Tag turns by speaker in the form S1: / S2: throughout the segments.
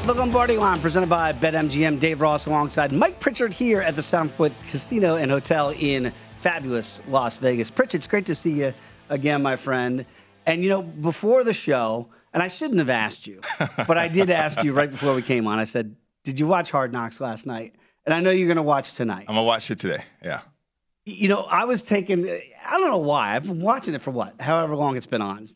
S1: The Lombardi line presented by BetMGM. Dave Ross alongside Mike Pritchard here at the Southwood Casino and Hotel in fabulous Las Vegas. Pritchard, it's great to see you again, my friend. And you know, before the show, and I shouldn't have asked you, but I did ask you right before we came on. I said, Did you watch Hard Knocks last night? And I know you're going to watch tonight.
S2: I'm gonna watch it today. Yeah.
S1: You know, I was taking, I don't know why. I've been watching it for what, however long it's been on.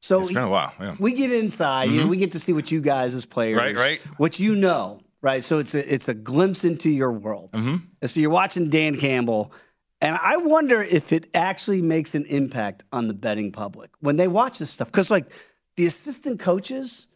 S1: So
S2: It's been a while. Yeah.
S1: we get inside, you know, we get to see what you guys as players,
S2: Right, right.
S1: what you know, right? So it's a, it's a glimpse into your world.
S2: Mm-hmm.
S1: And so you're watching Dan Campbell, and I wonder if it actually makes an impact on the betting public when they watch this stuff. Because like the assistant coaches,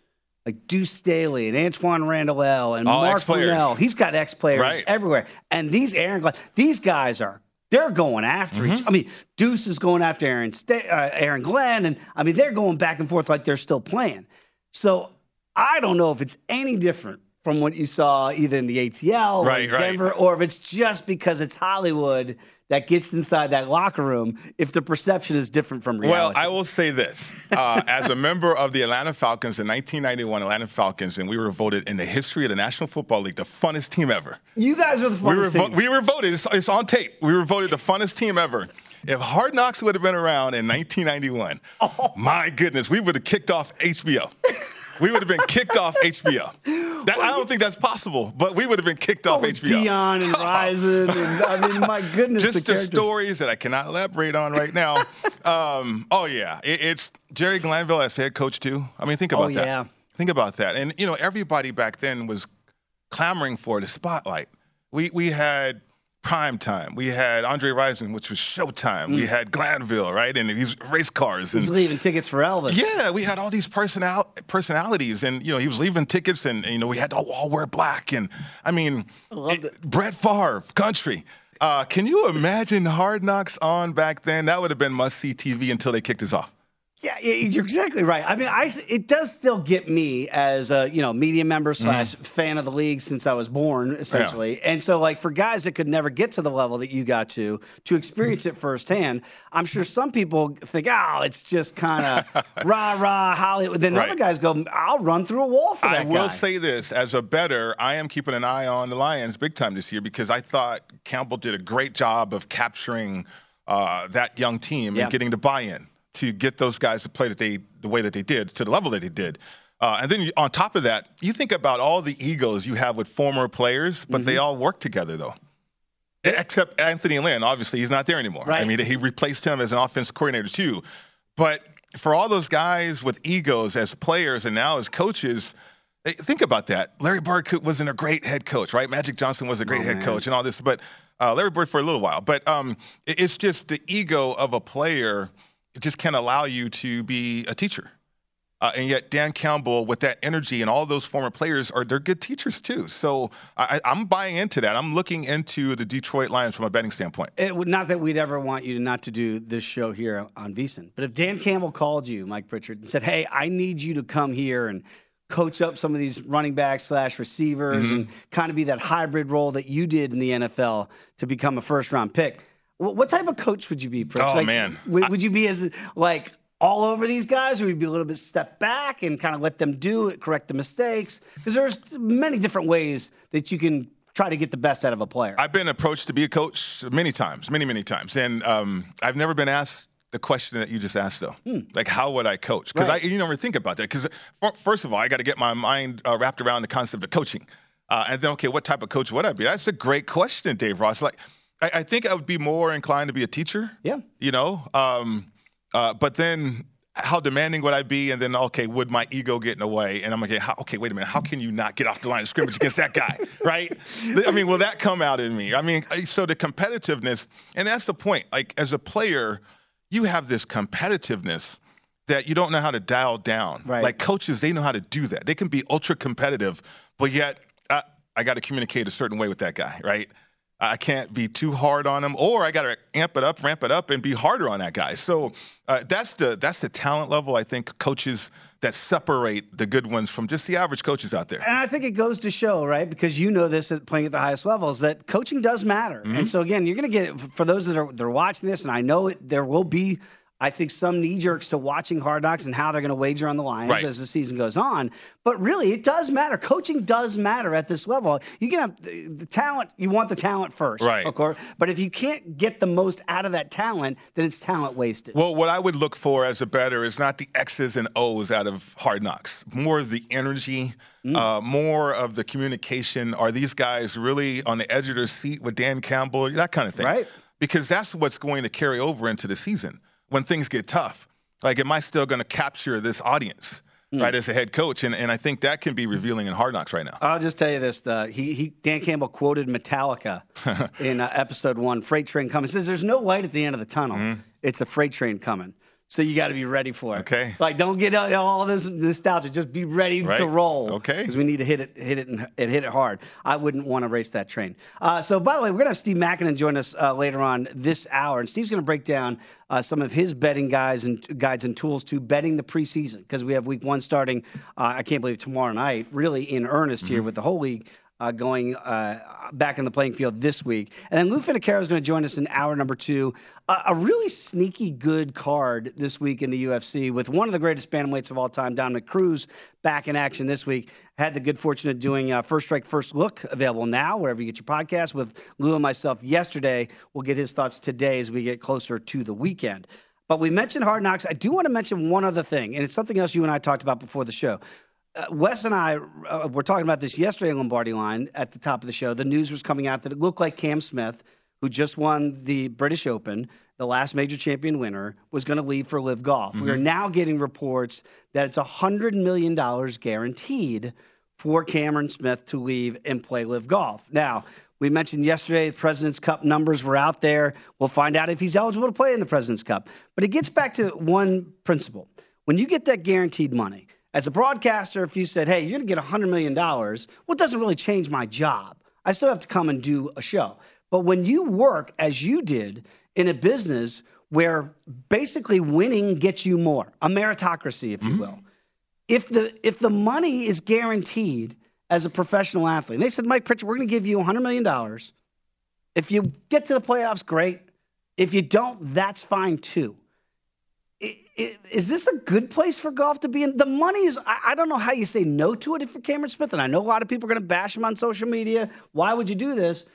S1: like Duce Staley and Antwaan Randle El and
S2: All
S1: Mark. Brunell, he's got ex players
S2: Right.
S1: everywhere. And these Aaron, Glenn, these guys are. They're going after each. I mean, Duce is going after Aaron, Sta- uh, Aaron Glenn, and I mean they're going back and forth like they're still playing. So I don't know if it's any different from what you saw either in the ATL or
S2: Right, right.
S1: Denver, or if it's just because it's Hollywood that gets inside that locker room. If the perception is different from reality. Well.
S2: I will say this: uh, as a member of the Atlanta Falcons in 1991, Atlanta Falcons, and we were voted in the history of the National Football League the funnest team ever.
S1: you guys are the
S2: We were,
S1: funnest
S2: vo-
S1: team.
S2: we were voted. It's, it's on tape. We were voted the funnest team ever. If Hard Knocks would have been around in 1991, my goodness, we would have kicked off HBO. We would have been kicked off HBO. That, I don't think that's possible, but we would have been kicked off HBO.
S1: Deion and Rison, and I mean, my goodness,
S2: just
S1: the,
S2: the, stories that I cannot elaborate on right now. um, oh yeah, it, it's Jerry Glanville as head coach too. I mean, think about
S1: Oh,
S2: that.
S1: yeah.
S2: Think about that. And you know, everybody back then was clamoring for the spotlight. We we had prime time. We had Andre Rison, which was Showtime.
S1: Mm.
S2: We had Glanville, right, and these race cars.
S1: He's
S2: And
S1: leaving tickets for Elvis.
S2: yeah, we had all these personal personalities, and you know he was leaving tickets, and you know we had to all wear black, and I mean,
S1: loved
S2: it- Brett Favre, country. Uh, can you imagine Hard Knocks on back then? That would have been must see TV until they kicked us off.
S1: Yeah, yeah, you're exactly right. I mean, I it does still get me as a you know media member slash fan of the league since I was born, essentially. And so, like for guys that could never get to the level that you got to to experience it firsthand, I'm sure some people think, oh, it's just kind of rah rah Hollywood. Then
S2: Right.
S1: other guys go, I'll run through a wall for that
S2: I will
S1: guy.
S2: say this as a better, I am keeping an eye on the Lions big time this year because I thought Campbell did a great job of capturing uh, that young team
S1: Yeah.
S2: and getting the buy-in to get those guys to play that they the way that they did to the level that they did. Uh, and then you, on top of that, you think about all the egos you have with former players, but
S1: Mm-hmm.
S2: they all work together though. Except Anthony Lynn, obviously he's not there anymore. I mean, he replaced him as an offensive coordinator too. But for all those guys with egos as players and now as coaches, eh, think about that. Larry Bird wasn't a great head coach, right? Magic Johnson was a great
S1: Oh,
S2: head
S1: man.
S2: coach and all this, but uh, Larry Bird for a little while. But um, it's just the ego of a player. It just can't allow you to be a teacher. Uh, and yet Dan Campbell, with that energy and all those former players, are they're good teachers too. So I, am buying into that. I'm looking into the Detroit Lions from a betting standpoint.
S1: It would not that we'd ever want you to not to do this show here on VSiN, but if Dan Campbell called you, Mike Pritchard, and said, "Hey, I need you to come here and." coach up some of these running backs slash receivers mm-hmm. and kind of be that hybrid role that you did in the NFL to become a first round pick. What type of coach would you be? Pritch?
S2: Oh
S1: like,
S2: man,
S1: would, would you be as like all over these guys, or would you be a little bit step back and kind of let them do it, correct the mistakes? Because there's many different ways that you can try to get the best out of a player.
S2: I've been approached to be a coach many times, many many times, and um, I've never been asked the question that you just asked though hmm. like how would i coach because right. i you never think about that because first of all i got to get my mind uh, wrapped around the concept of coaching uh, and then okay what type of coach would i be that's a great question dave ross like I, I, think I would be more inclined to be a teacher.
S1: Yeah.
S2: You know, um, uh, but then how demanding would I be? And then, okay, would my ego get in the way? And I'm like, how, okay, wait a minute. How can you not get off the line of scrimmage against that guy, right? I mean, will that come out in me? I mean, so the competitiveness, and that's the point. Like, as a player, you have this competitiveness that you don't know how to dial down.
S1: Right.
S2: Like coaches, they know how to do that. They can be ultra competitive, but yet uh, I got to communicate a certain way with that guy, right? I can't be too hard on him, or I got to amp it up, ramp it up, and be harder on that guy. So uh, that's the that's the talent level. I think coaches that separate the good ones from just the average coaches out there.
S1: And I think it goes to show, right? Because you know this at playing at the highest levels that coaching does matter. Mm-hmm. And so again, you're going to get for those that are they're watching this, and I know it, there will be I think some knee jerks to watching Hard Knocks and how they're going to wager on the Lions right. as the season goes on. But really, it does matter. Coaching does matter at this level. You can have the, the talent. You want the talent first,
S2: right?
S1: Of course. But if you can't get the most out of that talent, then it's talent wasted.
S2: Well, what I would look for as a better is not the X's and O's out of Hard Knocks. More of the energy, mm. uh, more of the communication. Are these guys really on the edge of their seat with Dan Campbell? That kind of thing,
S1: right?
S2: Because that's what's going to carry over into the season when things get tough. Like, am I still going to capture this audience? Mm. Right as a head coach, and, and I think that can be revealing in Hard Knocks right now.
S1: I'll just tell you this: uh, he, he Dan Campbell quoted Metallica in uh, episode one. Freight train coming. Says there's no light at the end of the tunnel. Mm-hmm. It's a freight train coming. So you got to be ready for it.
S2: Okay.
S1: Like don't get all this nostalgia. Just be ready
S2: right.
S1: to roll.
S2: Okay.
S1: Because we need to hit it, hit it, and, and, hit it hard. I wouldn't want to race that train. Uh, so by the way, we're gonna have Steve Makinen join us uh, later on this hour, and Steve's gonna break down uh, some of his betting guides and guides and tools to betting the preseason because we have Week One starting. Uh, I can't believe tomorrow night, really in earnest mm-hmm. here with the whole league uh, going uh, back in the playing field this week. And then Lou Finocchiaro is going to join us in hour number two. Uh, a really sneaky good card this week in the UFC with one of the greatest bantamweights of all time, Dominick Cruz, back in action this week. Had the good fortune of doing uh, First Strike First Look available now wherever you get your podcast with Lou and myself yesterday. We'll get his thoughts today as we get closer to the weekend. But we mentioned Hard Knocks. I do want to mention one other thing, and it's something else you and I talked about before the show uh, Wes and I uh, were talking about this yesterday in Lombardi Line at the top of the show. The news was coming out that it looked like Cam Smith, who just won the British Open, the last major champion winner, was going to leave for Live Golf. Mm-hmm. We are mm-hmm. now getting reports that it's $100 million guaranteed for Cameron Smith to leave and play Live Golf. Now, we mentioned yesterday the President's Cup numbers were out there. We'll find out if he's eligible to play in the President's Cup. But it gets back to one principle. When you get that guaranteed money, as a broadcaster, if you said, hey, you're going to get $100 million, well, it doesn't really change my job. I still have to come and do a show. But when you work as you did in a business where basically winning gets you more, a meritocracy, if you mm-hmm. will, if the, if the money is guaranteed as a professional athlete, and they said, Mike Pritchard, we're going to give you $100 million. If you get to the playoffs, great. If you don't, that's fine too is this a good place for golf to be in? The money is, I, don't know how you say no to it for Cameron Smith. And I know a lot of people are going to bash him on social media. Why would you do this?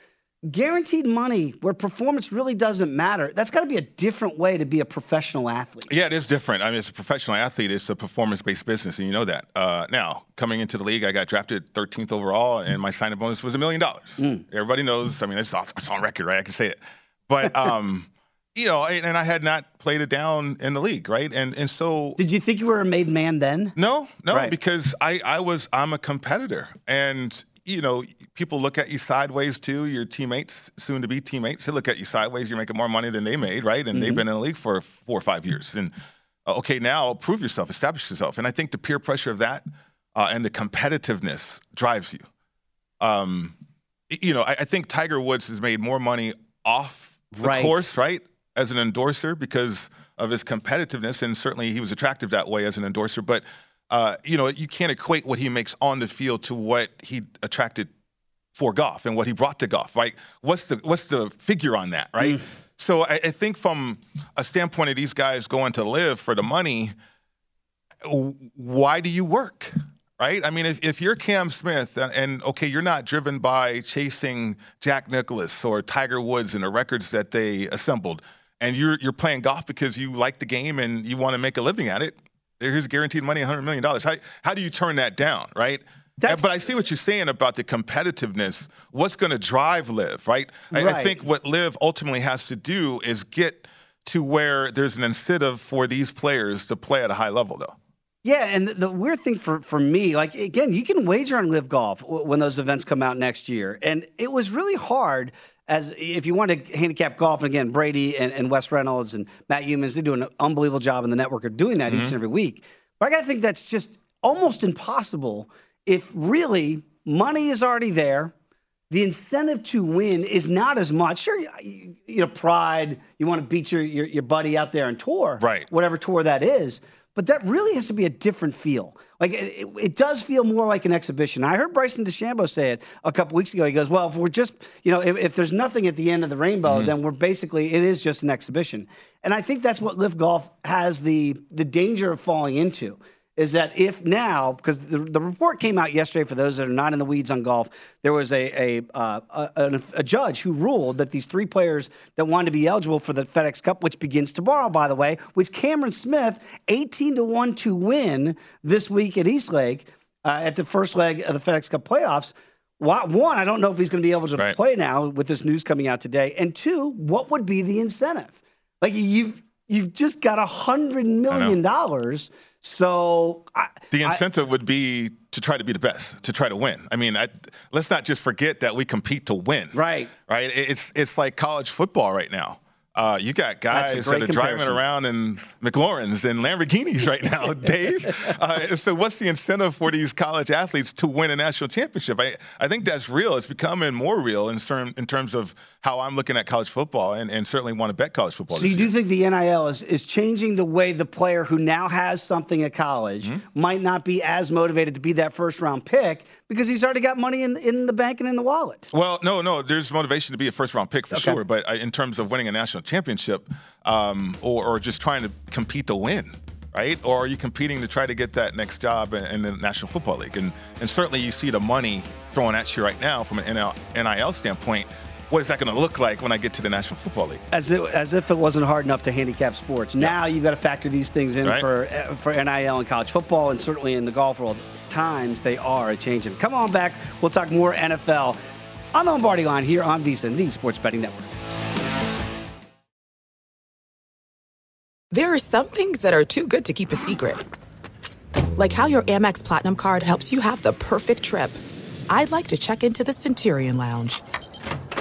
S1: Guaranteed money where performance really doesn't matter. That's got to be a different way to be a professional athlete.
S2: Yeah, it is different. I mean, as a professional athlete, it's a performance based business, and you know that. Uh, now, coming into the league, I got drafted 13th overall, and my signing bonus was a million dollars. Mm. Everybody knows. I mean, it's, off, it's on record, right? I can say it. But, um, you know, and I had not played it down in the league, right? And and so
S1: Did you think you were a made man then?
S2: No, no, right. because I I was I'm a competitor and you know, people look at you sideways too. Your teammates, soon to be teammates, they look at you sideways. You're making more money than they made, right? And mm-hmm. they've been in the league for four or five years. And uh, okay, now prove yourself, establish yourself. And I think the peer pressure of that uh, and the competitiveness drives you. Um, you know, I, I, think Tiger Woods has made more money off the right. course, right, as an endorser because of his competitiveness, and certainly he was attractive that way as an endorser. But uh, you know, you can't equate what he makes on the field to what he attracted for golf and what he brought to golf. Right? What's the what's the figure on that? Right? Mm. So I, I, think from a standpoint of these guys going to live for the money, why do you work? Right? I mean, if, if you're Cam Smith and, and, okay, you're not driven by chasing Jack Nicklaus or Tiger Woods and the records that they assembled, and you're you're playing golf because you like the game and you want to make a living at it, here's guaranteed money, $100 million. How, how do you turn that down, right? That's, but I see what you're saying about the competitiveness. What's going to drive LIV, right? I, right? I, think what LIV ultimately has to do is get to where there's an incentive for these players to play at a high level, though.
S1: Yeah, and the, the weird thing for, for me, like again, you can wager on LIV Golf when those events come out next year, and it was really hard as if you want to handicap golf. And again, Brady and, and Wes Reynolds and Matt Youmans, they do an unbelievable job in the network of doing that mm-hmm. each and every week. But I got to think that's just almost impossible if really money is already there. The incentive to win is not as much. Sure, you, you know, pride. You want to beat your, your, your buddy out there on tour,
S2: right?
S1: Whatever tour that is. But that really has to be a different feel. Like it, it, does feel more like an exhibition. I heard Bryson DeChambeau say it a couple weeks ago. He goes, "Well, if we're just, you know, if, if there's nothing at the end of the rainbow, mm-hmm. then we're basically it is just an exhibition." And I think that's what LIV Golf has the the danger of falling into is that if now, because the, the report came out yesterday for those that are not in the weeds on golf, there was a, a, uh, a, a, judge who ruled that these three players that wanted to be eligible for the FedEx Cup, which begins tomorrow, by the way, which Cameron Smith, 18 to 1 to win this week at Eastlake uh, at the first leg of the FedEx Cup playoffs. One, I don't know if he's going to be able to right. play now with this news coming out today. And two, what would be the incentive? Like you've you've just got a hundred million dollars so I,
S2: the incentive I, would be to try to be the best, to try to win. I mean, I, let's not just forget that we compete to win.
S1: Right.
S2: Right. It's it's like college football right now. Uh, you got guys that are comparison. driving around in McLarens and Lamborghinis right now, Dave. Uh, so, what's the incentive for these college athletes to win a national championship? I, I think that's real. It's becoming more real in, term, in terms of how I'm looking at college football and, and certainly want to bet college football.
S1: So, you do think the NIL is, is changing the way the player who now has something at college mm-hmm. might not be as motivated to be that first round pick because he's already got money in, in the bank and in the wallet?
S2: Well, no, no. There's motivation to be a first round pick for okay. sure. But in terms of winning a national championship um, or, or just trying to compete to win, right? Or are you competing to try to get that next job in, in, the National Football League? And, and certainly you see the money thrown at you right now from an NIL, NIL standpoint what is that going to look like when I get to the National Football League?
S1: As, it, as if it wasn't hard enough to handicap sports. Now you've got to factor these things in right. for for NIL and college football, and certainly in the golf world. Times they are a changing. Come on back. We'll talk more NFL on the Lombardi line here on VSiN, the Sports Betting Network.
S3: There are some things that are too good to keep a secret, like how your Amex Platinum card helps you have the perfect trip. I'd like to check into the Centurion Lounge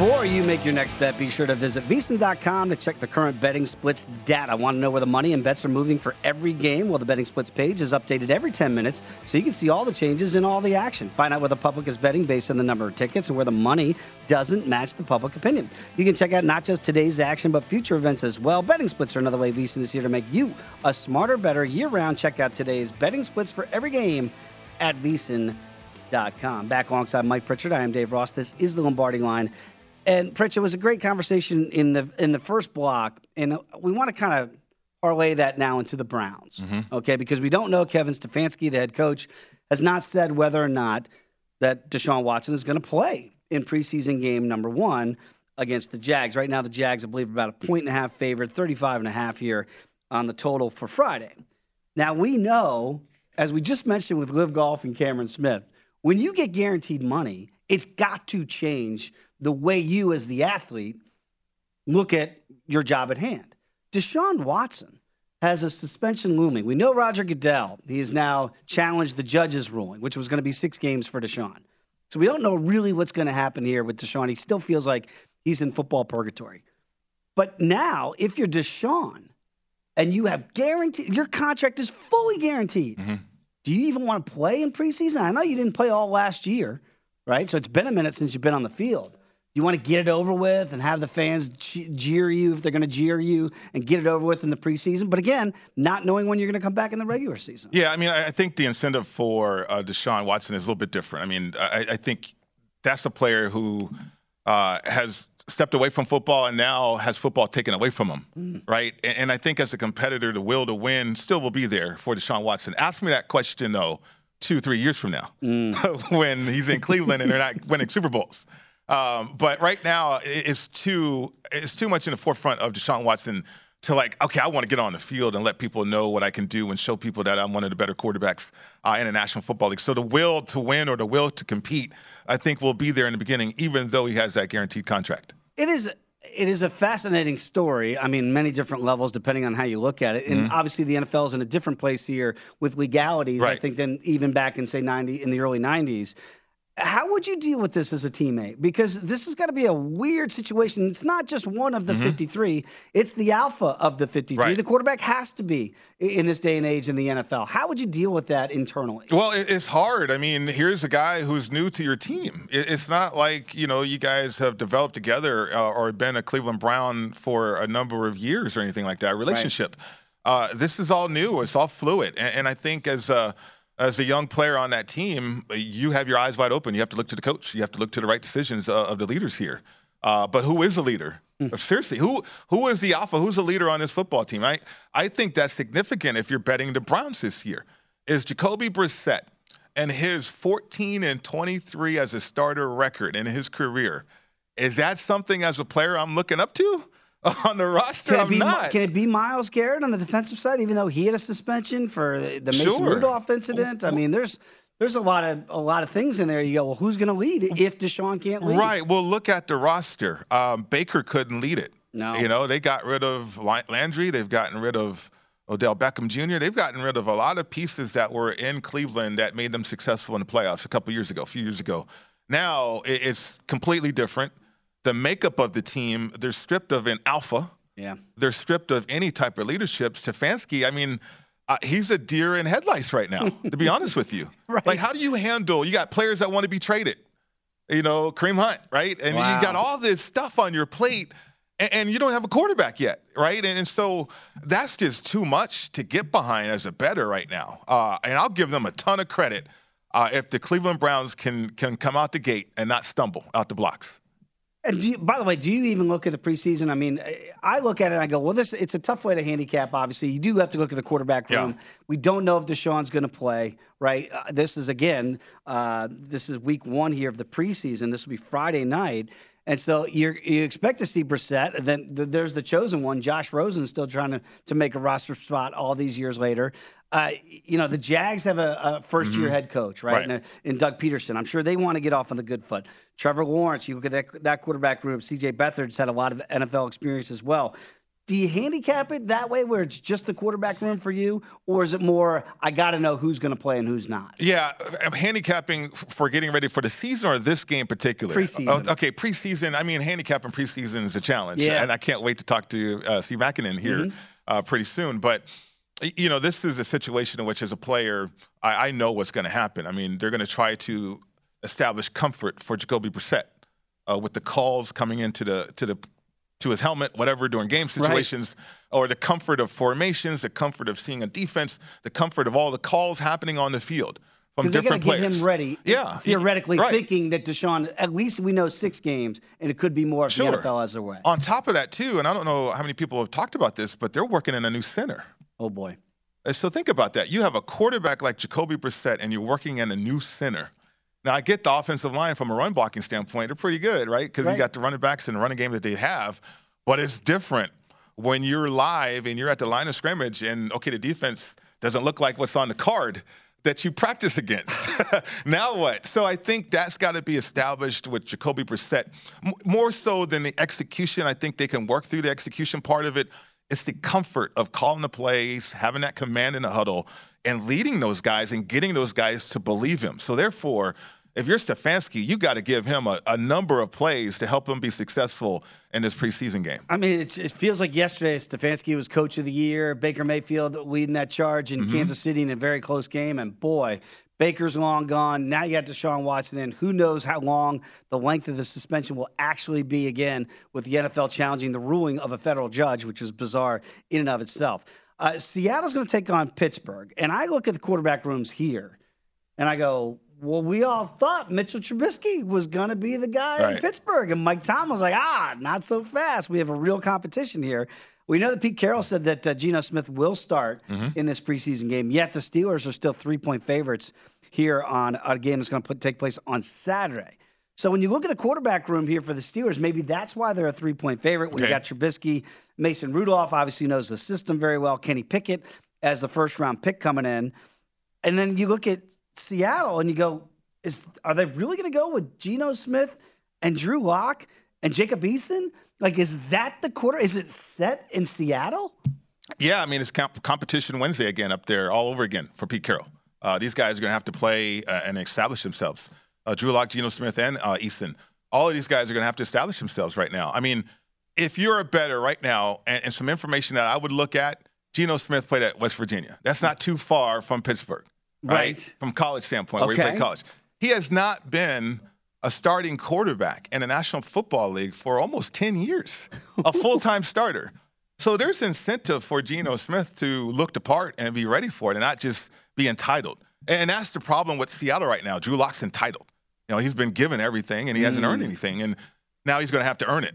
S1: Make your next bet, be sure to visit VSiN.com to check the current betting splits data. I want to know where the money and bets are moving for every game? Well, the betting splits page is updated every 10 minutes so you can see all the changes and all the action. Find out where the public is betting based on the number of tickets and where the money doesn't match the public opinion. You can check out not just today's action, but future events as well. Betting splits are another way VSiN is here to make you a smarter, better year round. Check out today's betting splits for every game at VSiN.com. Back alongside Mike Pritchard, I am Dave Ross. This is the Lombardi line. And Pritch, it was a great conversation in the in the first block, and we want to kind of parlay that now into the Browns, mm-hmm. okay? Because we don't know Kevin Stefanski, the head coach, has not said whether or not that Deshaun Watson is going to play in preseason game number one against the Jags. Right now, the Jags, I believe, are about a point and a half favored, 35 and a half here on the total for Friday. Now, we know, as we just mentioned with LIV Golf and Cameron Smith, when you get guaranteed money, it's got to change the way you, as the athlete, look at your job at hand. Deshaun Watson has a suspension looming. We know Roger Goodell. He has now challenged the judge's ruling, which was going to be six games for Deshaun. So we don't know really what's going to happen here with Deshaun. He still feels like he's in football purgatory. But now, if you're Deshaun and you have guaranteed, your contract is fully guaranteed. Mm-hmm. Do you even want to play in preseason? I know you didn't play all last year, right? So it's been a minute since you've been on the field you want to get it over with and have the fans jeer you if they're going to jeer you and get it over with in the preseason. But again, not knowing when you're going to come back in the regular season.
S2: Yeah, I mean, I think the incentive for uh, Deshaun Watson is a little bit different. I mean, I, I think that's a player who uh, has stepped away from football and now has football taken away from him, mm. right? And, and, I think as a competitor, the will to win still will be there for Deshaun Watson. Ask me that question though, two, three years from now, mm. when he's in Cleveland and they're not winning Super Bowls. Um, but right now, it's too it's too much in the forefront of Deshaun Watson to like, okay, I want to get on the field and let people know what I can do and show people that I'm one of the better quarterbacks uh, in the National Football League. So the will to win or the will to compete, I think, will be there in the beginning, even though he has that guaranteed contract.
S1: It is. It is a fascinating story. I mean, many different levels depending on how you look at it. And mm-hmm. obviously, the NFL is in a different place here with legalities, right. I think, than even back in say ninety in the early '90s. How would you deal with this as a teammate? Because this is going to be a weird situation. It's not just one of the mm-hmm. 53, it's the alpha of the 53. Right. The quarterback has to be in this day and age in the NFL. How would you deal with that internally?
S2: Well, it's hard. I mean, here's a guy who's new to your team. It's not like, you know, you guys have developed together uh, or been a Cleveland Brown for a number of years or anything like that, relationship. Right. Uh, this is all new. It's all fluid. And, and I think as a as a young player on that team, you have your eyes wide open. You have to look to the coach. You have to look to the right decisions uh, of the leaders here. Uh, but who is the leader? Mm. Seriously, who who is the alpha? Who's the leader on this football team? I I think that's significant if you're betting the Browns this year. Is Jacoby Brissett and his 14 and 23 as a starter record in his career? Is that something as a player I'm looking up to? on the roster.
S1: Can
S2: I'm
S1: be,
S2: not.
S1: Can it be Myles Garrett on the defensive side, even though he had a suspension for the, the Mason sure. Rudolph incident? I mean, there's there's a lot of a lot of things in there. You go, well, who's going to lead if Deshaun can't lead?
S2: Right. Well, look at the roster. Um, Baker couldn't lead it.
S1: No.
S2: You know, they got rid of Landry. They've gotten rid of Odell Beckham Jr. They've gotten rid of a lot of pieces that were in Cleveland that made them successful in the playoffs a couple years ago, a few years ago. Now it's completely different. The makeup of the team, they're stripped of an alpha
S1: yeah.
S2: They're stripped of any type of leadership. Stefanski, I mean, uh, he's a deer in headlights right now, to be honest with you.
S1: right.
S2: Like, how do you handle, you got players that want to be traded, you know, Kareem Hunt, right? And wow. you got all this stuff on your plate, and, and you don't have a quarterback yet, right? And, and, so that's just too much to get behind as a better right now. Uh, and I'll give them a ton of credit uh, if the Cleveland Browns can, can come out the gate and not stumble out the blocks.
S1: And you, by the way, do you even look at the preseason? I mean, I look at it and I go, well, this it's a tough way to handicap. Obviously, you do have to look at the quarterback room. Yeah. We don't know if Deshaun's going to play. Right? Uh, this is again, uh, this is week one here of the preseason. This will be Friday night. And so you you expect to see Brissett. And then the, there's the chosen one, Josh Rosen, still trying to, to make a roster spot all these years later. Uh, you know, the Jags have a, a first year mm-hmm. head coach, right? right. In, a, in, Doug Pederson. I'm sure they want to get off on the good foot. Trevor Lawrence, you look at that, that quarterback group. CJ Beathard's had a lot of NFL experience as well. Do you handicap it that way where it's just the quarterback room for you? Or is it more, I got to know who's going to play and who's not?
S2: Yeah, I'm handicapping for getting ready for the season or this game in particular?
S1: Preseason.
S2: Oh, okay, preseason. I mean, handicapping preseason is a challenge.
S1: Yeah.
S2: And I can't wait to talk to uh, Steve Makinen here
S1: Mm-hmm.
S2: uh, pretty soon. But, you know, this is a situation in which, as a player, I, I know what's going to happen. I mean, they're going to try to establish comfort for Jacoby Brissett uh, with the calls coming into the to the to his helmet, whatever, during game situations, or the comfort of formations, the comfort of seeing a defense, the comfort of all the calls happening on the field from
S1: got to get him ready,
S2: Yeah,
S1: theoretically,
S2: right.
S1: thinking that Deshaun, at least we know six games, and it could be more if
S2: Sure.
S1: the NFL has their way.
S2: On top of that, too, and I don't know how many people have talked about this, but they're working in a new center.
S1: Oh, boy.
S2: So think about that. You have a quarterback like Jacoby Brissett, and you're working in a new center. Now, I get the offensive line from a run blocking standpoint. They're pretty good, right? Because
S1: Right.
S2: you got the running backs and the running game that they have. But it's different when you're live and you're at the line of scrimmage, and okay, the defense doesn't look like what's on the card that you practice against. now what? So I think that's got to be established with Jacoby Brissett. More so than the execution, I think they can work through the execution part of it. It's the comfort of calling the plays, having that command in the huddle, and leading those guys and getting those guys to believe him. So therefore, if you're Stefanski, you got to give him a, a number of plays to help him be successful in this preseason game.
S1: I mean, it, it feels like yesterday Stefanski was coach of the year. Baker Mayfield leading that charge in
S2: Mm-hmm.
S1: Kansas City in a very close game. And boy, Baker's long gone. Now you got Deshaun Watson in. Who knows how long the length of the suspension will actually be again with the NFL challenging the ruling of a federal judge, which is bizarre in and of itself. Uh, Seattle's going to take on Pittsburgh. And I look at the quarterback rooms here and I go, well, we all thought Mitchell Trubisky was going to be the guy in Pittsburgh. And Mike Tom was like, ah, not so fast. We have a real competition here. We know that Pete Carroll said that uh, Geno Smith will start in this preseason game, yet the Steelers are still three point favorites here on a game that's going to take place on Saturday. So when you look at the quarterback room here for the Steelers, maybe that's why they're a three point favorite. When you
S2: Okay.
S1: got Trubisky, Mason Rudolph obviously knows the system very well. Kenny Pickett as the first round pick coming in. And then you look at Seattle and you go, is are they really going to go with Geno Smith and Drew Lock and Jacob Eason? Like, is that the quarter? Is it set in Seattle?
S2: Yeah, I mean, it's comp- competition Wednesday again up there, all over again for Pete Carroll. Uh, these guys are going to have to play uh, and establish themselves. Uh, Drew Lock, Geno Smith, and uh, Eason. All of these guys are going to have to establish themselves right now. I mean, if you're a better right now, and, and some information that I would look at, Geno Smith played at West Virginia. That's not too far from Pittsburgh, right?
S1: Right.
S2: From college standpoint, where he played college. He has not been a starting quarterback in the National Football League for almost 10 years, a full time starter. So there's incentive for Geno Smith to look the part and be ready for it and not just be entitled. And that's the problem with Seattle right now. Drew Lock's entitled. You know, he's been given everything and he hasn't earned anything. And now he's going to have to earn it.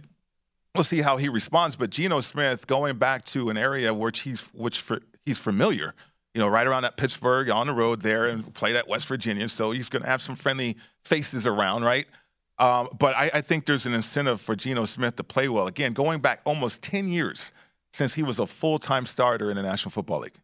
S2: We'll see how he responds. But Geno Smith going back to an area which he's which for, he's familiar, you know, right around at Pittsburgh on the road there and played at West Virginia. So he's going to have some friendly faces around, right? Um, but I, I think there's an incentive for Geno Smith to play well. Again, going back almost 10 years since he was a full time starter in the National Football League.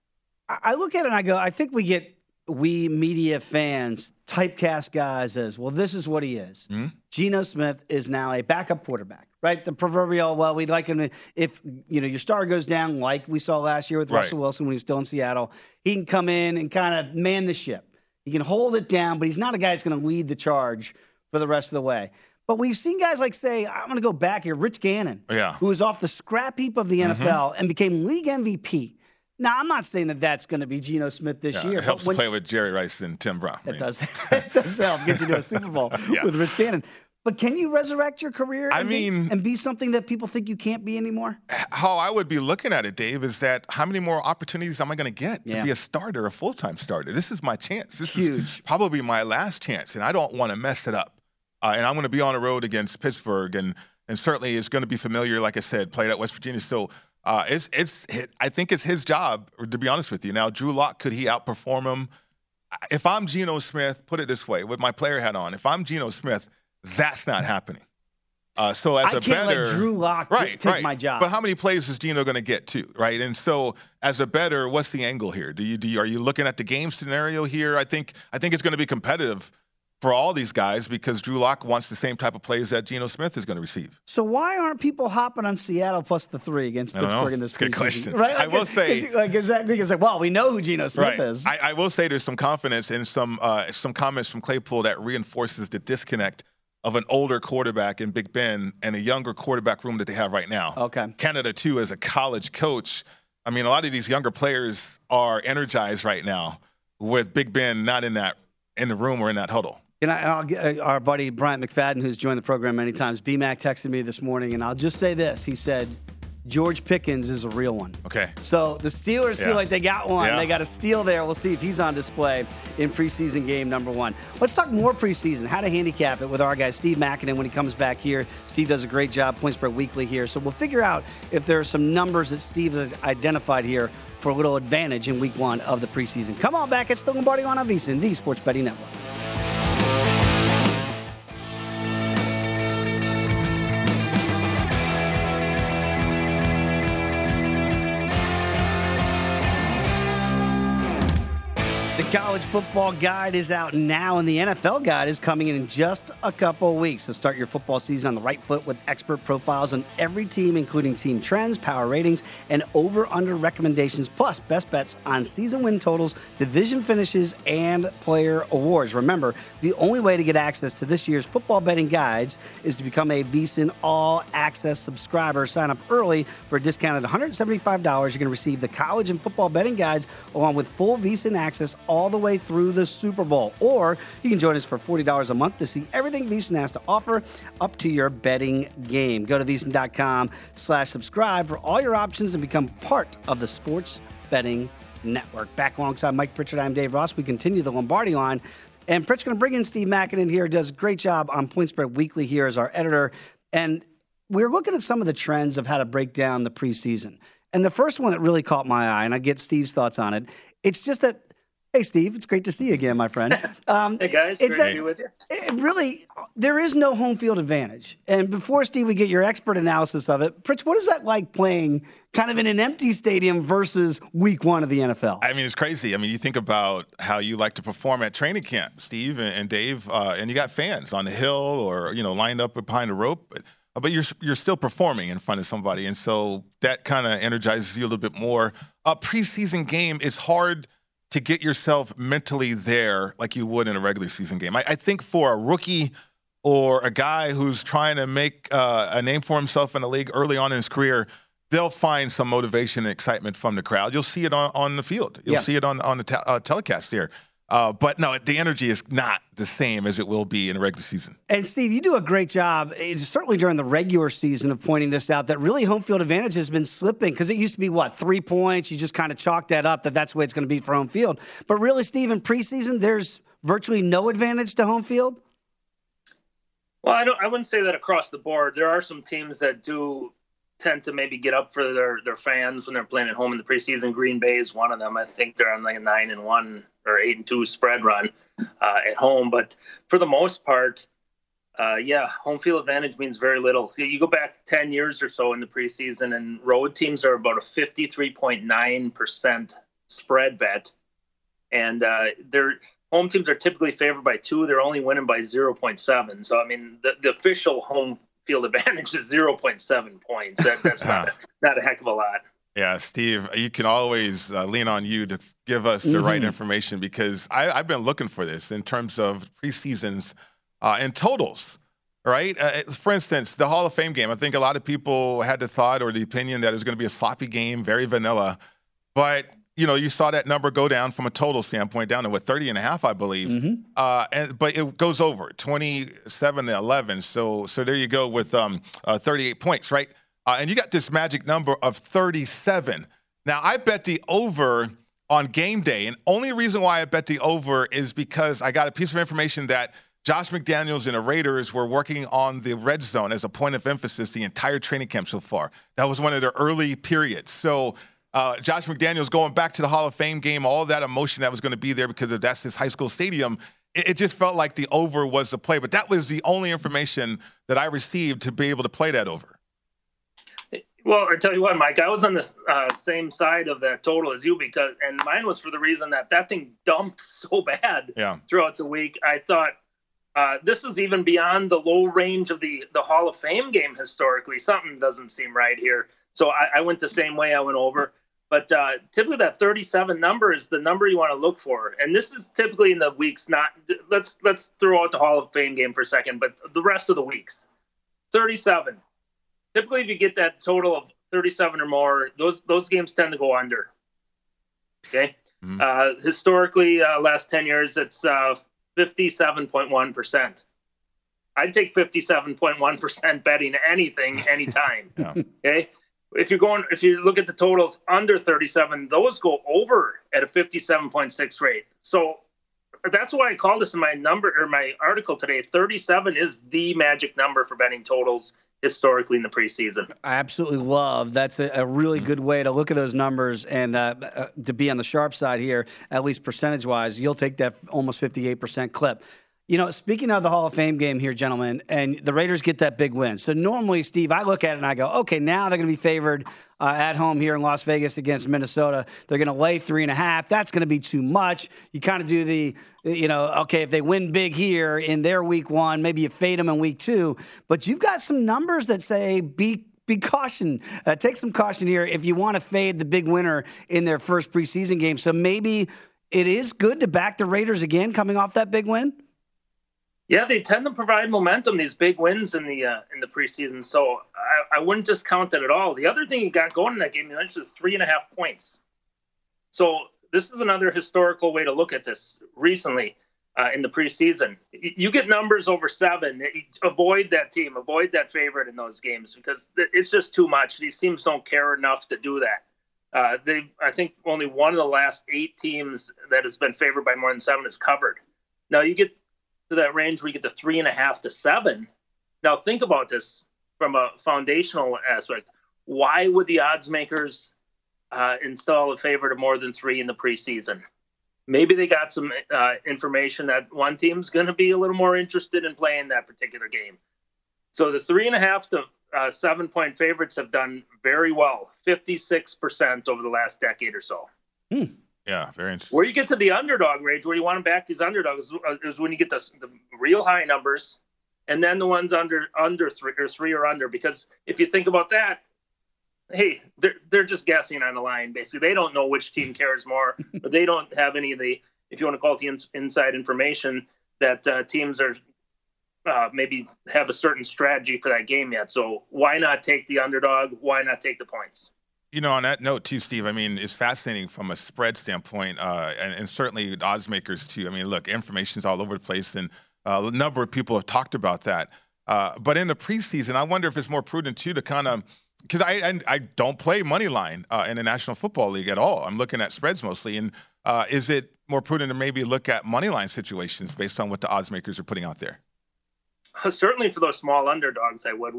S1: I I look at it and I go, I think we get we media fans typecast guys as well. This is what he is.
S2: Mm-hmm.
S1: Geno Smith is now a backup quarterback, right? The proverbial. Well, we'd like him to, if you know your star goes down, like we saw last year with
S2: Right.
S1: Russell Wilson when he was still in Seattle. He can come in and kind of man the ship. He can hold it down, but he's not a guy that's going to lead the charge for the rest of the way. But we've seen guys like, say, I'm going to go back here, Rich Gannon,
S2: Yeah. Mm-hmm.
S1: who was off the scrap heap of the NFL and became league MVP. Now, I'm not saying that that's going to be Geno Smith this
S2: Yeah,
S1: year.
S2: it helps
S1: when,
S2: play with Jerry Rice and Tim Brown. I
S1: it
S2: mean,
S1: does. it does help get you to a Super Bowl
S2: Yeah.
S1: with Rich Gannon. But can you resurrect your career?
S2: I
S1: and be-
S2: mean-
S1: and be something that people think you can't be anymore.
S2: how I would be looking at it, Dave, is that how many more opportunities am I going to get
S1: Yeah.
S2: to be a starter, a full time starter? This is my chance. This
S1: Huge.
S2: is probably my last chance, and I don't want to mess it up. Uh, and I'm going to be on the road against Pittsburgh, and and certainly it's going to be familiar. Like I said, played at West Virginia, so uh, it's it's. I think it's his job. To be honest with you, now Drew Lock could he outperform him? If I'm Geno Smith, put it this way, with my player hat on, if I'm Geno Smith, that's not happening. Uh, so as
S1: I
S2: a
S1: can't
S2: better,
S1: let Drew Lock
S2: right,
S1: take
S2: right.
S1: my job.
S2: But how many plays is Geno going to get to, right? And so, as a better, what's the angle here? Do you, do you are you looking at the game scenario here? I think I think it's going to be competitive for all these guys because Drew Lock wants the same type of plays that Geno Smith is going to receive.
S1: So why aren't people hopping on Seattle plus the three against Pittsburgh in this
S2: Good
S1: preseason?
S2: question.
S1: Right?
S2: I will say,
S1: is, like, is that because like, well, we know who Geno Smith
S2: right.
S1: is.
S2: I, I will say there's some confidence in some uh, some comments from Claypool that reinforces the disconnect of an older quarterback in Big Ben and a younger quarterback room that they have right now.
S1: Okay.
S2: Canada too, as a college coach, I mean, a lot of these younger players are energized right now with Big Ben not in that in the room or in that huddle.
S1: And I, I'll get, uh, our buddy Bryant McFadden, who's joined the program many times, BMAC texted me this morning, and I'll just say this: he said. George Pickens is a real one.
S2: Okay.
S1: So the Steelers
S2: Yeah.
S1: feel like they got one.
S2: Yeah.
S1: They got a steal there. We'll see if he's on display in preseason game number one. Let's talk more preseason, how to handicap it with our guy Steve Makinen when he comes back here. Steve does a great job, Point Spread Weekly here. So we'll figure out if there are some numbers that Steve has identified here for a little advantage in week one of the preseason. Come on back. It's the Lombardi on VSiN, the Sports Betting Network. Mexico college football guide is out now, and the NFL guide is coming in in just a couple weeks. So start your football season on the right foot with expert profiles on every team, including team trends, power ratings, and over/under recommendations, plus best bets on season win totals, division finishes, and player awards. Remember, the only way to get access to this year's football betting guides is to become a VSiN All Access subscriber. Sign up early for a discounted $175. You're going to receive the college and football betting guides along with full VSiN access all the way through the Super Bowl. Or you can join us for $40 a month to see everything VSiN has to offer up to your betting game. Go to VSiN.com slash subscribe for all your options and become part of the sports betting network. Back alongside Mike Pritchard, I'm Dave Ross. We continue the Lombardi line. And Pritchard's going to bring in Steve Makinen here, does a great job on Point Spread Weekly here as our editor. And we're looking at some of the trends of how to break down the preseason. And the first one that really caught my eye, and I get Steve's thoughts on it, it's just that, hey, Steve, it's great to see you again, my friend. Um,
S4: Hey guys,
S1: it's
S4: great
S1: that,
S4: to be with you.
S1: it really, there is no home field advantage. And before, Steve, we get your expert analysis of it, Pritch, what is that like playing kind of in an empty stadium versus week one of the NFL?
S2: I mean, it's crazy. I mean, you think about how you like to perform at training camp, Steve and, and Dave, uh, and you got fans on the hill or you know lined up behind a rope, but, uh, but you're you're still performing in front of somebody, and so that kind of energizes you a little bit more. A preseason game is hard to get yourself mentally there like you would in a regular season game. I, I think for a rookie or a guy who's trying to make uh, a name for himself in the league early on in his career, they'll find some motivation and excitement from the crowd. You'll see it on, on the field. You'll
S1: Yeah.
S2: see it on on the te- uh, telecast there. Uh, but no, the energy is not the same as it will be in a regular season.
S1: And Steve, you do a great job, eh, certainly during the regular season, of pointing this out. That really home field advantage has been slipping because it used to be what three points. You just kind of chalk that up that that's the way it's going to be for home field. But really, Steve, in preseason, there's virtually no advantage to home field.
S4: Well, I don't. I wouldn't say that across the board. There are some teams that do tend to maybe get up for their their fans when they're playing at home in the preseason. Green Bay is one of them. I think they're on like a nine and one or eight and two spread run uh, at home. But for the most part, uh, yeah, home field advantage means very little. So you go back ten years or so in the preseason, and road teams are about a fifty three point nine percent spread bet, and uh, they're home teams are typically favored by two. They're only winning by 0.7. So, I mean, the, the official home field advantage is 0.7 points. That, that's not, a, not a heck of a lot.
S2: Yeah, Steve, you can always uh, lean on you to give us the right
S1: Mhm.
S2: information because I, I've been looking for this in terms of preseasons uh, and totals. Right. Uh, for instance, the Hall of Fame game. I think a lot of people had the thought or the opinion that it was going to be a sloppy game, very vanilla. But you know, you saw that number go down from a total standpoint down to what 30 and a half, I believe. Uh, and but it goes over 27 to 11. So so there you go with um, uh, 38 points, right? Uh, and you got this magic number of 37. Now I bet the over on game day, and only reason why I bet the over is because I got a piece of information that Josh McDaniels and the Raiders were working on the red zone as a point of emphasis the entire training camp so far. That was one of their early periods. So uh, Josh McDaniels going back to the Hall of Fame game, all that emotion that was going to be there because that's his high school stadium. It just felt like the over was the play, but that was the only information that I received to be able to play that over.
S4: Well, I tell you what, Mike, I was on the uh, same side of that total as you because, and mine was for the reason that that thing dumped so bad
S2: Yeah.
S4: throughout the week. I thought Uh, this was even beyond the low range of the the Hall of Fame game historically. Something doesn't seem right here. So I, I went the same way I went over. But uh, typically, that 37 number is the number you want to look for, and this is typically in the weeks. Not let's let's throw out the Hall of Fame game for a second, but the rest of the weeks, 37. Typically, if you get that total of 37 or more, those those games tend to go under. Okay, mm-hmm. uh, historically, uh, last 10 years, it's 57.1 uh, percent. I'd take 57.1 percent betting anything, anytime. yeah. Okay if you're going if you look at the totals under 37 those go over at a 57.6 rate so that's why i called this in my number or my article today 37 is the magic number for betting totals historically in the preseason.
S1: I absolutely love that's a, a really good way to look at those numbers and uh, uh, to be on the sharp side here at least percentage wise you'll take that almost 58% clip you know, speaking of the Hall of Fame game here, gentlemen, and the Raiders get that big win. So normally, Steve, I look at it and I go, okay, now they're going to be favored uh, at home here in Las Vegas against Minnesota. They're going to lay three and a half. That's going to be too much. You kind of do the, you know, okay, if they win big here in their week one, maybe you fade them in week two. But you've got some numbers that say be be caution. Uh, take some caution here if you want to fade the big winner in their first preseason game. So maybe it is good to back the Raiders again coming off that big win.
S4: Yeah, they tend to provide momentum. These big wins in the uh, in the preseason, so I, I wouldn't discount that at all. The other thing you got going in that game, you mentioned, is three and a half points. So this is another historical way to look at this. Recently, uh, in the preseason, you get numbers over seven. Avoid that team. Avoid that favorite in those games because it's just too much. These teams don't care enough to do that. Uh, they, I think, only one of the last eight teams that has been favored by more than seven is covered. Now you get to that range where you get to three and a half to seven. Now, think about this from a foundational aspect. Why would the odds makers uh, install a favorite of more than three in the preseason? Maybe they got some uh, information that one team's going to be a little more interested in playing that particular game. So the three and a half to uh, seven point favorites have done very well, 56% over the last decade or so.
S2: Hmm. Yeah, very interesting.
S4: Where you get to the underdog range, where you want to back these underdogs, is when you get the, the real high numbers, and then the ones under under three or three or under. Because if you think about that, hey, they're they're just guessing on the line. Basically, they don't know which team cares more, or they don't have any of the, if you want to call it the in, inside information that uh, teams are uh, maybe have a certain strategy for that game yet. So why not take the underdog? Why not take the points?
S2: You know, on that note too, Steve. I mean, it's fascinating from a spread standpoint, uh, and, and, certainly odds makers too. I mean, look, information's all over the place, and uh, a number of people have talked about that. Uh, but in the preseason, I wonder if it's more prudent too to kind of because I, I, I don't play money line uh, in the National Football League at all. I'm looking at spreads mostly, and uh, is it more prudent to maybe look at money line situations based on what the odds makers are putting out there?
S4: Certainly, for those small underdogs, I would.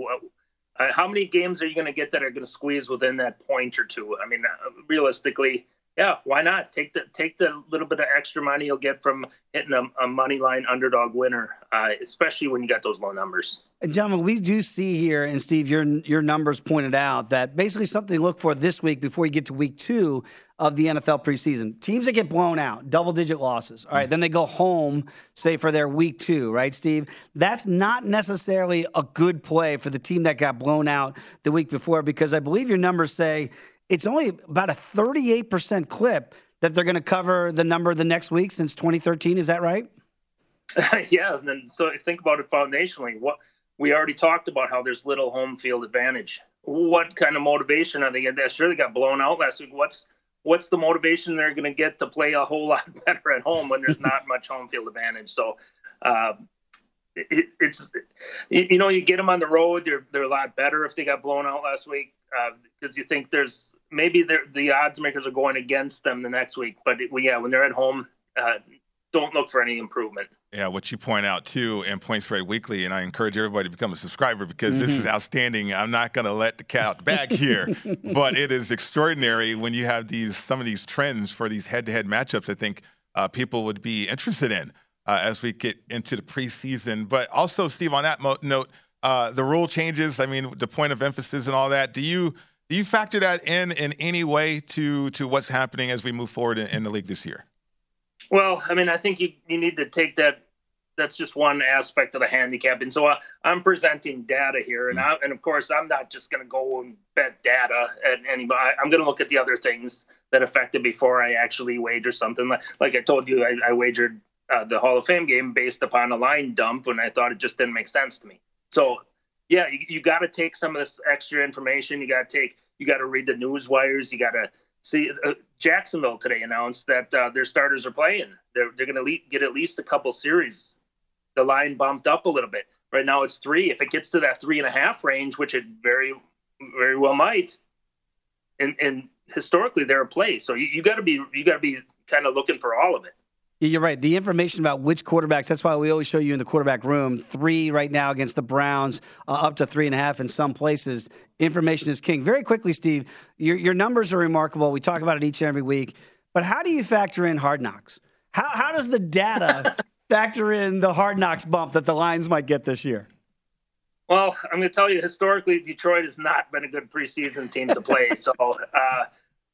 S4: Uh, how many games are you going to get that are going to squeeze within that point or two? I mean, uh, realistically, yeah, why not take the take the little bit of extra money you'll get from hitting a, a money line underdog winner, uh, especially when you got those low numbers.
S1: And gentlemen, we do see here, and Steve, your your numbers pointed out that basically something to look for this week before you get to week two of the NFL preseason. Teams that get blown out, double digit losses. All right, mm-hmm. then they go home, say for their week two, right, Steve? That's not necessarily a good play for the team that got blown out the week before because I believe your numbers say it's only about a 38% clip that they're going to cover the number the next week since 2013. Is that right?
S4: yes. And so think about it foundationally. What we already talked about how there's little home field advantage. What kind of motivation are they getting? Sure, they got blown out last week. What's what's the motivation they're going to get to play a whole lot better at home when there's not much home field advantage? So, uh, it, it's you know you get them on the road, they're they're a lot better if they got blown out last week because uh, you think there's maybe the odds makers are going against them the next week. But it, yeah, when they're at home, uh, don't look for any improvement.
S2: Yeah, what you point out too in Point Spread Weekly, and I encourage everybody to become a subscriber because mm-hmm. this is outstanding. I'm not going to let the cat out the bag here, but it is extraordinary when you have these some of these trends for these head-to-head matchups. I think uh, people would be interested in uh, as we get into the preseason. But also, Steve, on that mo- note, uh, the rule changes. I mean, the point of emphasis and all that. Do you do you factor that in in any way to to what's happening as we move forward in, in the league this year?
S4: Well, I mean, I think you, you need to take that that's just one aspect of the handicap. And so uh, I'm presenting data here, and I, and of course I'm not just going to go and bet data at anybody. I'm going to look at the other things that affected before I actually wager something. Like like I told you, I, I wagered uh, the Hall of Fame game based upon a line dump when I thought it just didn't make sense to me. So yeah, you, you got to take some of this extra information. You got to take, you got to read the news wires. You got to see. Uh, Jacksonville today announced that uh, their starters are playing. They're they're going to get at least a couple series. The line bumped up a little bit. Right now it's three. If it gets to that three and a half range, which it very very well might, and and historically they're a play. So you, you got to be you got to be kind of looking for all of it.
S1: You're right. The information about which quarterbacks, that's why we always show you in the quarterback room. Three right now against the Browns, uh, up to three and a half in some places. Information is king. Very quickly, Steve, your, your numbers are remarkable. We talk about it each and every week. But how do you factor in hard knocks? How, how does the data factor in the hard knocks bump that the Lions might get this year?
S4: Well, I'm going to tell you, historically, Detroit has not been a good preseason team to play. so uh,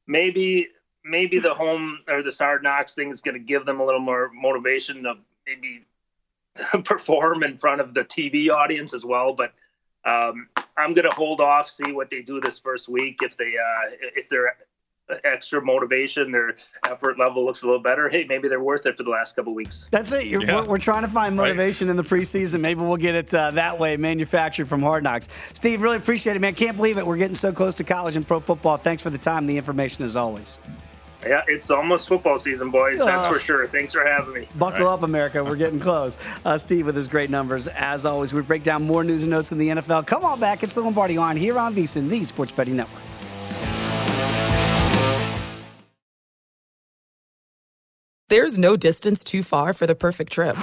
S4: maybe maybe the home or this hard knocks thing is going to give them a little more motivation to maybe perform in front of the TV audience as well. But um, I'm going to hold off, see what they do this first week. If they uh, if they're extra motivation, their effort level looks a little better. Hey, maybe they're worth it for the last couple weeks.
S1: That's it. Yeah. We're, we're, trying to find motivation right. in the preseason. Maybe we'll get it uh, that way, manufactured from Hard Knocks. Steve, really appreciate it, man. Can't believe it. We're getting so close to college and pro football. Thanks for the time, the information, as always.
S4: Yeah, it's almost football season, boys. That's for sure. Thanks for having me.
S1: Buckle right. up, America. We're getting close. Uh, Steve with his great numbers. As always, we break down more news and notes in the NFL. Come on back. It's the Lombardi line here on VSIN, the Sports Betting Network.
S3: There's no distance too far for the perfect trip.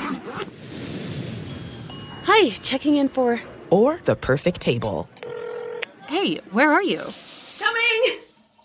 S5: Hi, checking in for.
S3: Or the perfect table.
S5: Hey, where are you?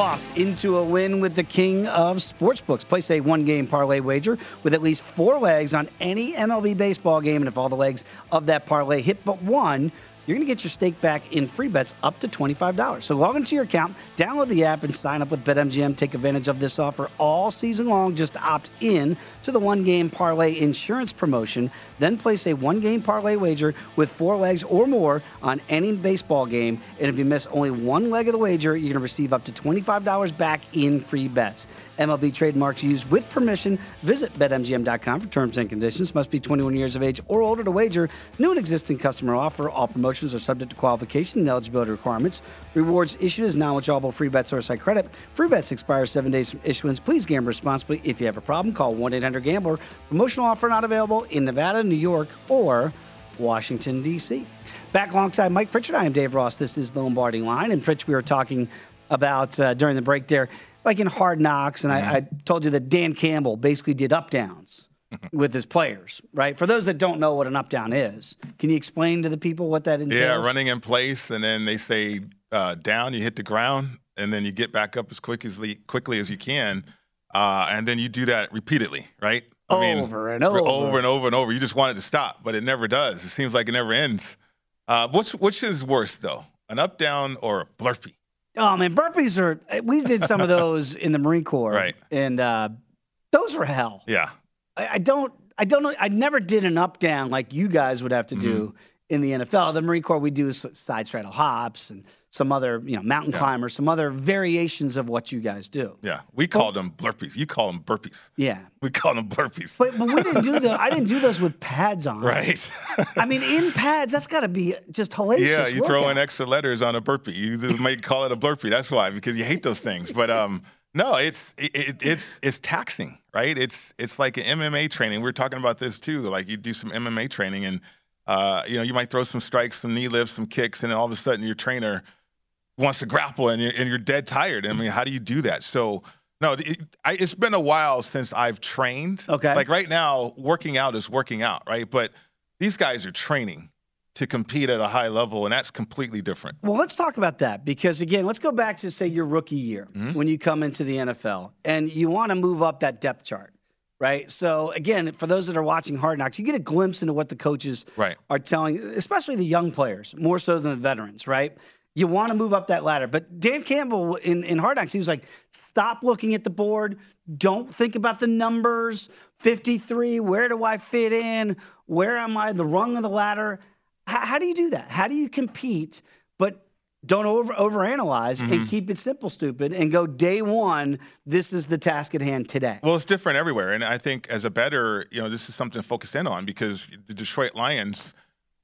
S1: Loss into a win with the king of sportsbooks. Place a one game parlay wager with at least four legs on any MLB baseball game. And if all the legs of that parlay hit but one, you're going to get your stake back in free bets up to $25. So log into your account, download the app, and sign up with BetMGM. Take advantage of this offer all season long. Just opt in to the one game parlay insurance promotion. Then place a one game parlay wager with four legs or more on any baseball game. And if you miss only one leg of the wager, you're going to receive up to $25 back in free bets. MLB trademarks used with permission. Visit BetMGM.com for terms and conditions. Must be 21 years of age or older to wager. New and existing customer offer. All promotions are subject to qualification and eligibility requirements. Rewards issued as non-withdrawable free bets or site credit. Free bets expire seven days from issuance. Please gamble responsibly. If you have a problem, call 1-800-GAMBLER. Promotional offer not available in Nevada, New York, or Washington, D.C. Back alongside Mike Pritchard, I am Dave Ross. This is the Lombardi Line. And Pritch, we were talking about uh, during the break there like in Hard Knocks, and mm-hmm. I, I, told you that Dan Campbell basically did up downs with his players, right? For those that don't know what an up down is, can you explain to the people what that entails?
S2: Yeah, running in place, and then they say uh, down, you hit the ground, and then you get back up as quick as quickly as you can, uh, and then you do that repeatedly, right?
S1: I over mean, and over,
S2: over and over and over. You just want it to stop, but it never does. It seems like it never ends. Uh, what's which is worse though, an up down or a burpee?
S1: Oh man, burpees are. We did some of those in the Marine Corps,
S2: right?
S1: And uh, those were hell.
S2: Yeah.
S1: I, I, don't. I don't know. I never did an up down like you guys would have to do mm-hmm. In the NFL. The Marine Corps we do side straddle hops and some other, you know, mountain yeah. climbers, some other variations of what you guys do.
S2: Yeah, we call them burpees. You call them burpees.
S1: Yeah,
S2: we call them burpees.
S1: But, but we didn't do those. I didn't do those with pads on.
S2: Right.
S1: I mean, in pads, that's got to be just hilarious.
S2: Yeah, you throw in extra letters on a burpee. You might call it a burpee. That's why because you hate those things. But um, no, it's it, it, it's it's taxing, right? It's it's like an MMA training. We we're talking about this too. Like you do some MMA training and. Uh, you know, you might throw some strikes, some knee lifts, some kicks, and then all of a sudden your trainer wants to grapple and you're, and you're dead tired. I mean, how do you do that? So, no, it, I, it's been a while since I've trained.
S1: Okay.
S2: Like right now, working out is working out, right? But these guys are training to compete at a high level, and that's completely different.
S1: Well, let's talk about that because, again, let's go back to say your rookie year mm-hmm. when you come into the NFL and you want to move up that depth chart, right? So, again, for those that are watching Hard Knocks, you get a glimpse into what the coaches
S2: right.
S1: are telling, especially the young players, more so than the veterans, right? You want to move up that ladder. But Dan Campbell in, in Hard Knocks, he was like, stop looking at the board. Don't think about the numbers. 53, where do I fit in? Where am I? The rung of the ladder. H- how do you do that? How do you compete, don't over overanalyze mm-hmm. and keep it simple, stupid, and go day one. This is the task at hand today.
S2: Well, it's different everywhere, and I think as a better, you know, this is something to focus in on because the Detroit Lions,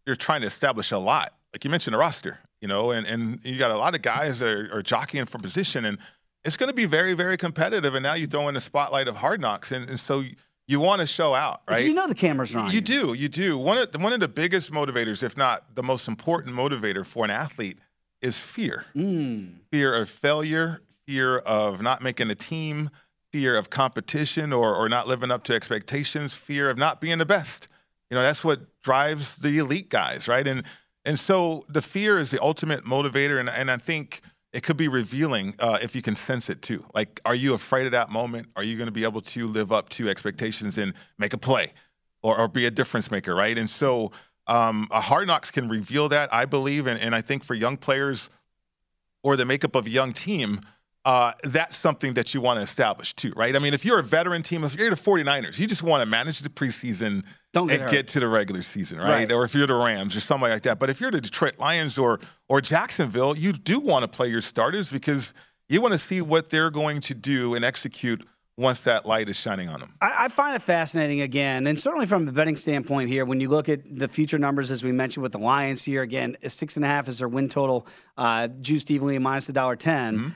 S2: you're trying to establish a lot. Like you mentioned, a roster you know, and, and you got a lot of guys that are, are jockeying for position, and it's going to be very, very competitive. And now you throw in the spotlight of hard knocks, and, and so you want to show out, right?
S1: you know the cameras are on.
S2: You, you do, you do. One of one of the biggest motivators, if not the most important motivator for an athlete, is fear.
S1: Mm.
S2: Fear of failure, fear of not making the team, fear of competition or or not living up to expectations, fear of not being the best. You know, that's what drives the elite guys, right? And and so the fear is the ultimate motivator, and, and I think it could be revealing uh, if you can sense it too. Like, are you afraid of that moment? Are you going to be able to live up to expectations and make a play or, or be a difference maker, right? And so um, a hard knocks can reveal that, I believe. And, and I think for young players or the makeup of a young team, uh, that's something that you want to establish too, right? I mean, if you're a veteran team, if you're the 49ers, you just want to manage the preseason
S1: Don't get
S2: and
S1: hurt.
S2: get to the regular season, right?
S1: right?
S2: Or if you're the Rams or somebody like that. But if you're the Detroit Lions or or Jacksonville, you do want to play your starters because you want to see what they're going to do and execute once that light is shining on them.
S1: I, I, find it fascinating again, and certainly from a betting standpoint here, when you look at the future numbers, as we mentioned with the Lions here, again, six and a half is their win total, uh, juiced evenly minus a dollar 10. Mm-hmm.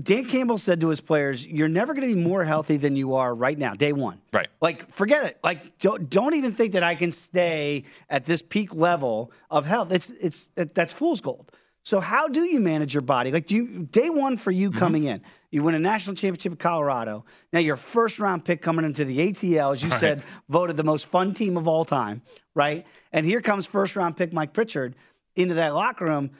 S1: Dan Campbell said to his players, "You're never going to be more healthy than you are right now, day one.
S2: Right?
S1: Like, forget it. Like, don't, don't even think that I can stay at this peak level of health. It's it's it, that's fool's gold. So, how do you manage your body? Like, do you day one for you mm-hmm. coming in? You win a national championship in Colorado. Now, your first round pick coming into the ATL, as you right. said, voted the most fun team of all time, right? And here comes first round pick Mike Pritchard into that locker room."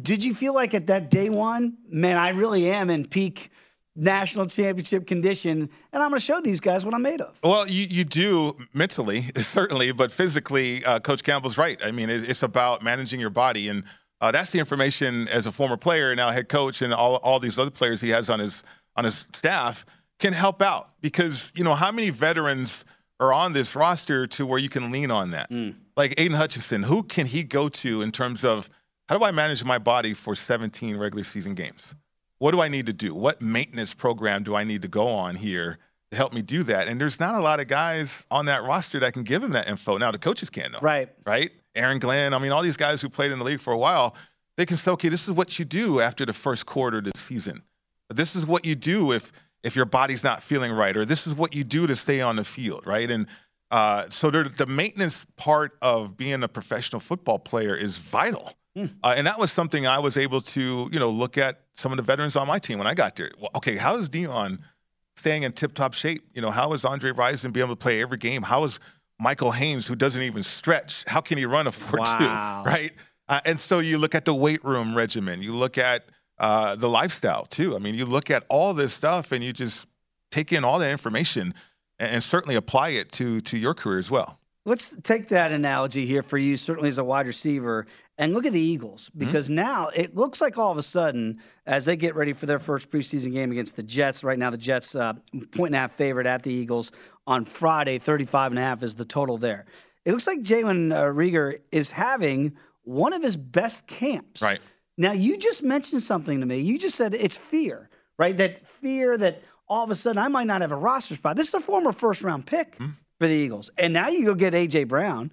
S1: Did you feel like at that day one, man, I really am in peak national championship condition, and I'm going to show these guys what I'm made of.
S2: Well, you, you do mentally, certainly, but physically, uh, Coach Campbell's right. I mean, it's, it's about managing your body, and uh, that's the information as a former player, now head coach, and all, all these other players he has on his on his staff can help out because you know how many veterans are on this roster to where you can lean on that.
S1: Mm.
S2: Like Aidan Hutchinson, who can he go to in terms of how do I manage my body for 17 regular season games? What do I need to do? What maintenance program do I need to go on here to help me do that? And there's not a lot of guys on that roster that can give him that info. Now the coaches can though.
S1: Right.
S2: Right? Aaron Glenn, I mean, all these guys who played in the league for a while, they can say, okay, this is what you do after the first quarter of the season. This is what you do if if your body's not feeling right, or this is what you do to stay on the field, right? And uh, so the maintenance part of being a professional football player is vital.
S1: Mm.
S2: Uh, and that was something I was able to, you know, look at some of the veterans on my team when I got there. Well, okay, how is Deion staying in tip-top shape? You know, how is Andre Rison being able to play every game? How is Michael Haynes, who doesn't even stretch, how can he run a 4-2,
S1: wow.
S2: right? Uh, and so you look at the weight room regimen, you look at uh, the lifestyle too. I mean, you look at all this stuff and you just take in all that information and, and certainly apply it to to your career as well.
S1: Let's take that analogy here for you, certainly as a wide receiver, and look at the Eagles
S2: Mm-hmm.
S1: because now it looks like all of a sudden, as they get ready for their first preseason game against the Jets, right now the Jets uh, point and a half favorite at the Eagles on Friday, 35 and a half is the total there. It looks like Jalen uh, Reagor is having one of his best camps.
S2: Right.
S1: Now, you just mentioned something to me. You just said it's fear, right? That fear that all of a sudden I might not have a roster spot. This is a former first round pick
S2: Hmm.
S1: For the Eagles. And now you go get A.J. Brown.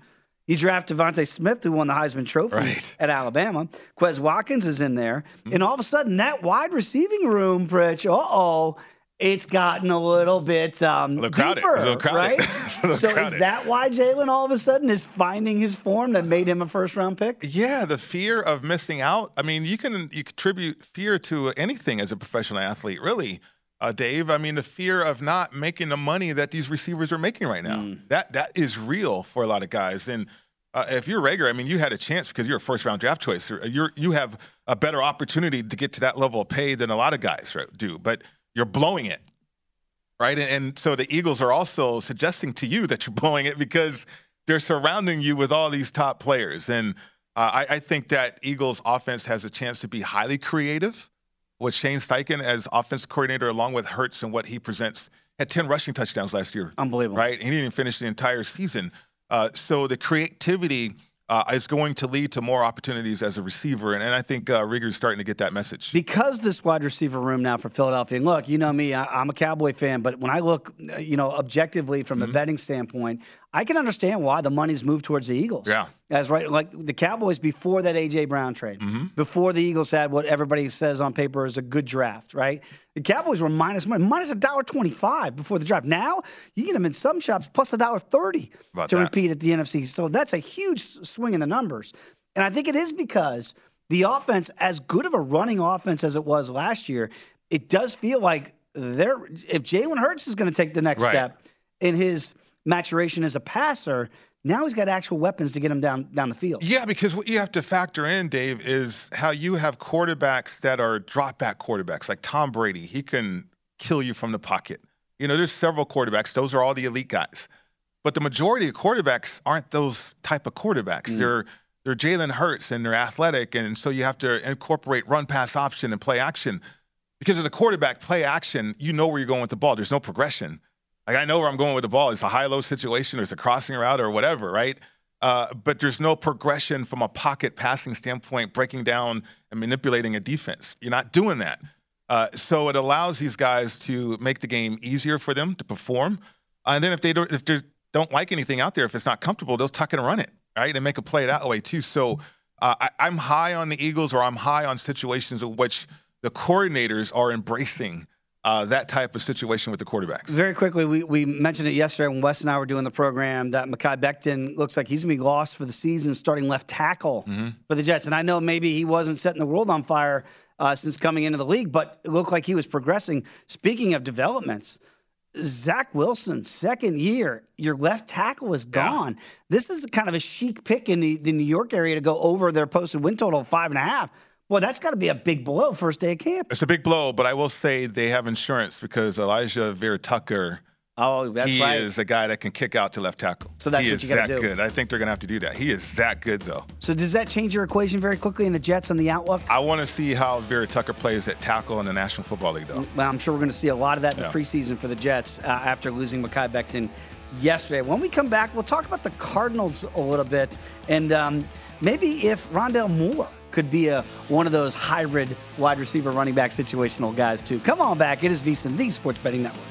S1: You draft DeVonta Smith, who won the Heisman Trophy
S2: Right.
S1: at Alabama. Quez Watkins is in there.
S2: Hmm.
S1: And all of a sudden, that wide receiving room, Pritch, uh oh, it's gotten a little bit um,
S2: little crowded.
S1: deeper,
S2: a little crowded.
S1: right?
S2: A
S1: so is that why Jalen all of a sudden is finding his form that made him a first round pick?
S2: Yeah, the fear of missing out. I mean, you can you contribute fear to anything as a professional athlete, really, uh, Dave. I mean, the fear of not making the money that these receivers are making right now. That that is real for a lot of guys. And uh, if you're Reagor, I mean, you had a chance because you're a first round draft choice. You're you have a better opportunity to get to that level of pay than a lot of guys do, but you're blowing it. Right. And, and so the Eagles are also suggesting to you that you're blowing it because they're surrounding you with all these top players. And uh, I, I think that Eagles offense has a chance to be highly creative with Shane Steichen as offensive coordinator, along with Hurts and what he presents. Had 10 rushing touchdowns last year.
S1: Unbelievable.
S2: Right? He didn't even finish the entire season. Uh, so the creativity uh, is going to lead to more opportunities as a receiver. And, and I think uh, Reagor's starting to get that message.
S1: because this wide receiver room now for Philadelphia. And look, you know me, I, I'm a Cowboy fan, but when I look, uh, you know, objectively from
S2: Mm-hmm.
S1: a betting standpoint, I can understand why the money's moved towards the Eagles.
S2: Yeah.
S1: as right, like the Cowboys before that AJ Brown trade,
S2: Mm-hmm.
S1: before the Eagles had what everybody says on paper is a good draft, right? The Cowboys were minus money, minus a dollar twenty-five before the draft. Now you get them in some shops plus a dollar thirty to
S2: that.
S1: repeat at the NFC. So that's a huge swing in the numbers. And I think it is because the offense, as good of a running offense as it was last year, it does feel like they're if Jalen Hurts is going to take the next
S2: Right.
S1: step in his maturation as a passer, now he's got actual weapons to get him down down the field.
S2: Yeah, because what you have to factor in, Dave, is how you have quarterbacks that are drop back quarterbacks, like Tom Brady. He can kill you from the pocket. You know, there's several quarterbacks. Those are all the elite guys. But the majority of quarterbacks aren't those type of quarterbacks. Mm. They're they're Jalen Hurts and they're athletic, and so you have to incorporate run pass option and play action. Because of the quarterback play action, you know where you're going with the ball. There's no progression. Like I know where I'm going with the ball. It's a high low situation, or it's a crossing route, or whatever, right? Uh, but there's no progression from a pocket passing standpoint, breaking down and manipulating a defense. You're not doing that. Uh, so it allows these guys to make the game easier for them to perform. And then if they don't, if they don't like anything out there, if it's not comfortable, they'll tuck and run it, right? And make a play that way too. So uh, I, I'm high on the Eagles, or I'm high on situations in which the coordinators are embracing uh, that type of situation with the quarterbacks.
S1: Very quickly, we, we mentioned it yesterday when Wes and I were doing the program that Mekhi Becton looks like he's going to be lost for the season, starting left tackle for the Jets. And I know maybe he wasn't setting the world on fire uh, since coming into the league, but it looked like he was progressing. Speaking of developments, Zach Wilson, second year, your left tackle is gone. This is kind of a chic pick in the, the New York area to go over their posted win total of five and a half. Boy, that's got to be a big blow first day of camp.
S2: It's a big blow, but I will say they have insurance because Alijah Vera-Tucker,
S1: Oh, that's
S2: he
S1: right.
S2: is a guy that can kick out to left tackle.
S1: So that's
S2: he
S1: what
S2: is
S1: you gotta
S2: that
S1: do.
S2: good. I think they're going to have to do that. He is that good, though.
S1: So does that change your equation very quickly in the Jets and the outlook?
S2: I want to see how Vera Tucker plays at tackle in the National Football League, though.
S1: Well, I'm sure we're going to see a lot of that in
S2: Yeah.
S1: the preseason for the Jets uh, after losing Mekhi Becton yesterday. When we come back, we'll talk about the Cardinals a little bit and um, maybe if Rondale Moore could be a one of those hybrid wide receiver running back situational guys too. Come on back. It is VSiN, the Sports Betting Network.